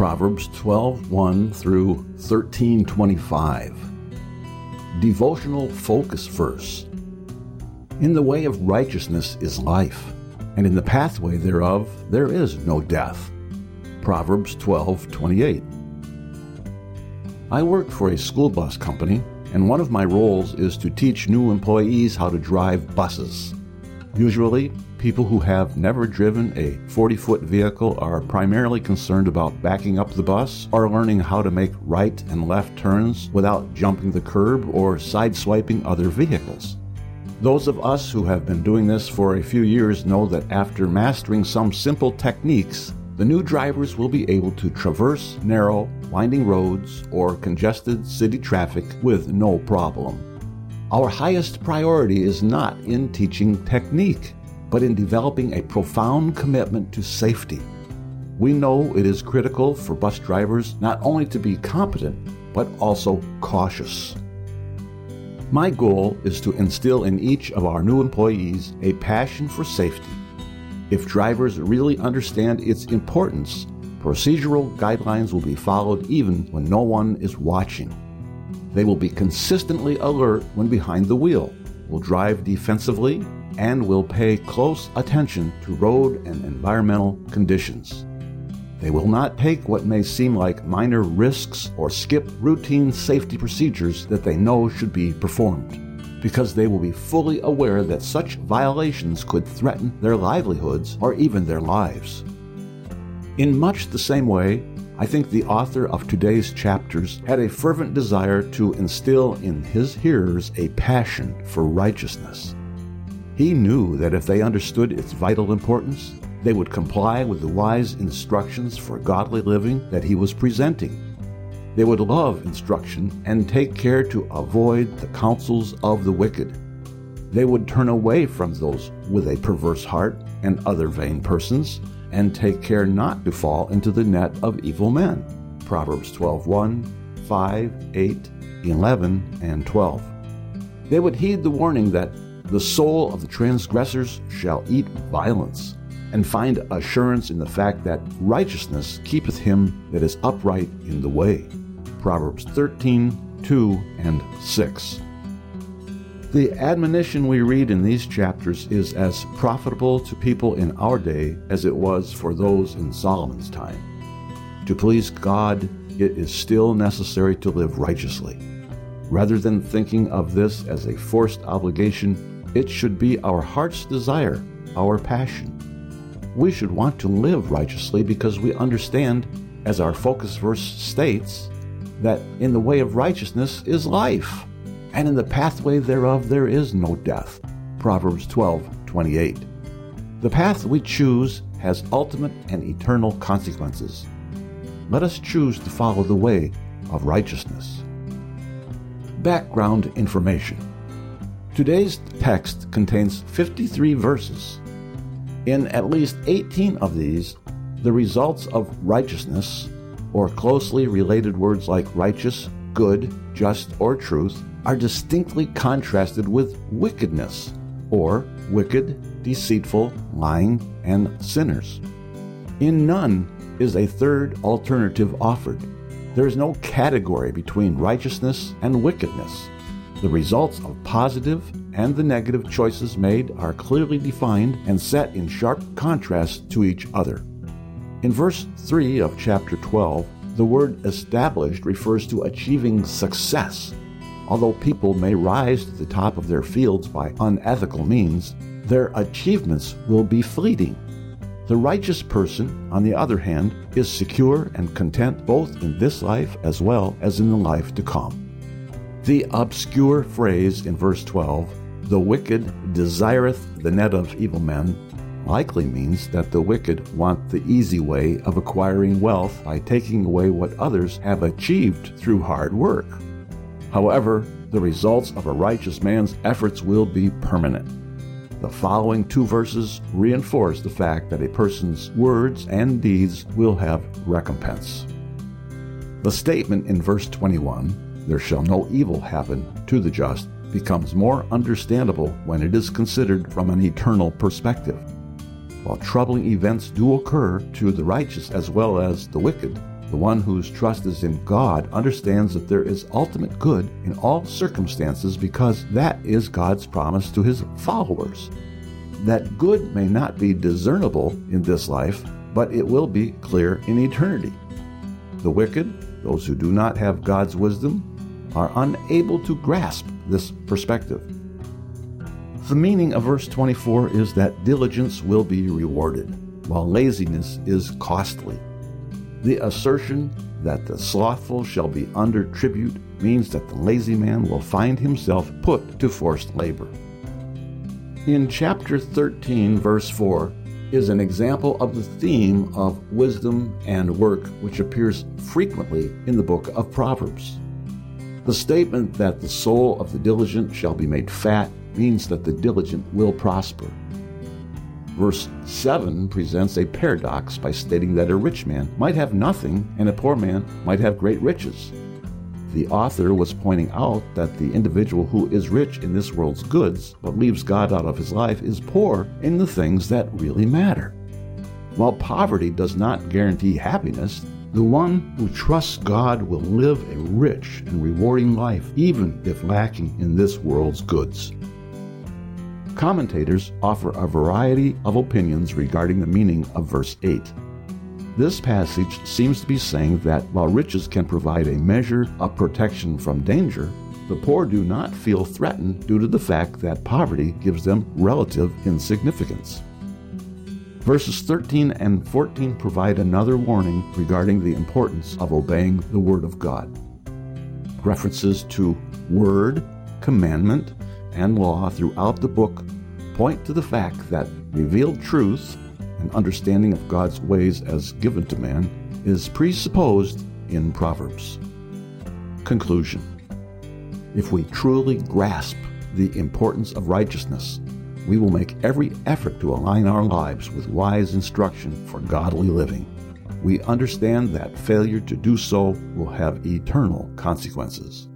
Proverbs 12:1 through 13:25. Devotional focus verse. In the way of righteousness is life, and in the pathway thereof there is no death. Proverbs 12:28. I work for a school bus company, and one of my roles is to teach new employees how to drive buses. Usually, people who have never driven a 40 foot vehicle are primarily concerned about backing up the bus or learning how to make right and left turns without jumping the curb or sideswiping other vehicles. Those of us who have been doing this for a few years know that after mastering some simple techniques, the new drivers will be able to traverse narrow, winding roads or congested city traffic with no problem. Our highest priority is not in teaching technique, but in developing a profound commitment to safety. We know it is critical for bus drivers not only to be competent, but also cautious. My goal is to instill in each of our new employees a passion for safety. If drivers really understand its importance, procedural guidelines will be followed even when no one is watching. They will be consistently alert when behind the wheel, will drive defensively, and will pay close attention to road and environmental conditions. They will not take what may seem like minor risks or skip routine safety procedures that they know should be performed, because they will be fully aware that such violations could threaten their livelihoods or even their lives. In much the same way, I think the author of today's chapters had a fervent desire to instill in his hearers a passion for righteousness. He knew that if they understood its vital importance, they would comply with the wise instructions for godly living that he was presenting. They would love instruction and take care to avoid the counsels of the wicked. They would turn away from those with a perverse heart and other vain persons and take care not to fall into the net of evil men. Proverbs 12:1, 5, 8, 11, and 12. They would heed the warning that the soul of the transgressors shall eat violence, and find assurance in the fact that righteousness keepeth him that is upright in the way. Proverbs 13, 2, and 6. The admonition we read in these chapters is as profitable to people in our day as it was for those in Solomon's time. To please God, it is still necessary to live righteously. Rather than thinking of this as a forced obligation, it should be our heart's desire, our passion. We should want to live righteously because we understand, as our focus verse states, that in the way of righteousness is life and in the pathway thereof there is no death. Proverbs 12 28. The path we choose has ultimate and eternal consequences. Let us choose to follow the way of righteousness. Background information Today's text contains 53 verses. In at least 18 of these, the results of righteousness, or closely related words like righteous, good, just, or truth, are distinctly contrasted with wickedness, or wicked, deceitful, lying, and sinners. In none is a third alternative offered. There is no category between righteousness and wickedness. The results of positive and the negative choices made are clearly defined and set in sharp contrast to each other. In verse 3 of chapter 12, the word established refers to achieving success Although people may rise to the top of their fields by unethical means, their achievements will be fleeting. The righteous person, on the other hand, is secure and content both in this life as well as in the life to come. The obscure phrase in verse 12, the wicked desireth the net of evil men, likely means that the wicked want the easy way of acquiring wealth by taking away what others have achieved through hard work. However, the results of a righteous man's efforts will be permanent. The following two verses reinforce the fact that a person's words and deeds will have recompense. The statement in verse 21, there shall no evil happen to the just, becomes more understandable when it is considered from an eternal perspective. While troubling events do occur to the righteous as well as the wicked, The one whose trust is in God understands that there is ultimate good in all circumstances because that is God's promise to his followers. That good may not be discernible in this life, but it will be clear in eternity. The wicked, those who do not have God's wisdom, are unable to grasp this perspective. The meaning of verse 24 is that diligence will be rewarded, while laziness is costly. The assertion that the slothful shall be under tribute means that the lazy man will find himself put to forced labor. In chapter 13, verse 4, is an example of the theme of wisdom and work which appears frequently in the book of Proverbs. The statement that the soul of the diligent shall be made fat means that the diligent will prosper. Verse 7 presents a paradox by stating that a rich man might have nothing and a poor man might have great riches. The author was pointing out that the individual who is rich in this world's goods but leaves God out of his life is poor in the things that really matter. While poverty does not guarantee happiness, the one who trusts God will live a rich and rewarding life, even if lacking in this world's goods. Commentators offer a variety of opinions regarding the meaning of verse 8. This passage seems to be saying that while riches can provide a measure of protection from danger, the poor do not feel threatened due to the fact that poverty gives them relative insignificance. Verses 13 and 14 provide another warning regarding the importance of obeying the Word of God. References to Word, commandment, and law throughout the book point to the fact that revealed truth and understanding of God's ways as given to man is presupposed in Proverbs. Conclusion If we truly grasp the importance of righteousness, we will make every effort to align our lives with wise instruction for godly living. We understand that failure to do so will have eternal consequences.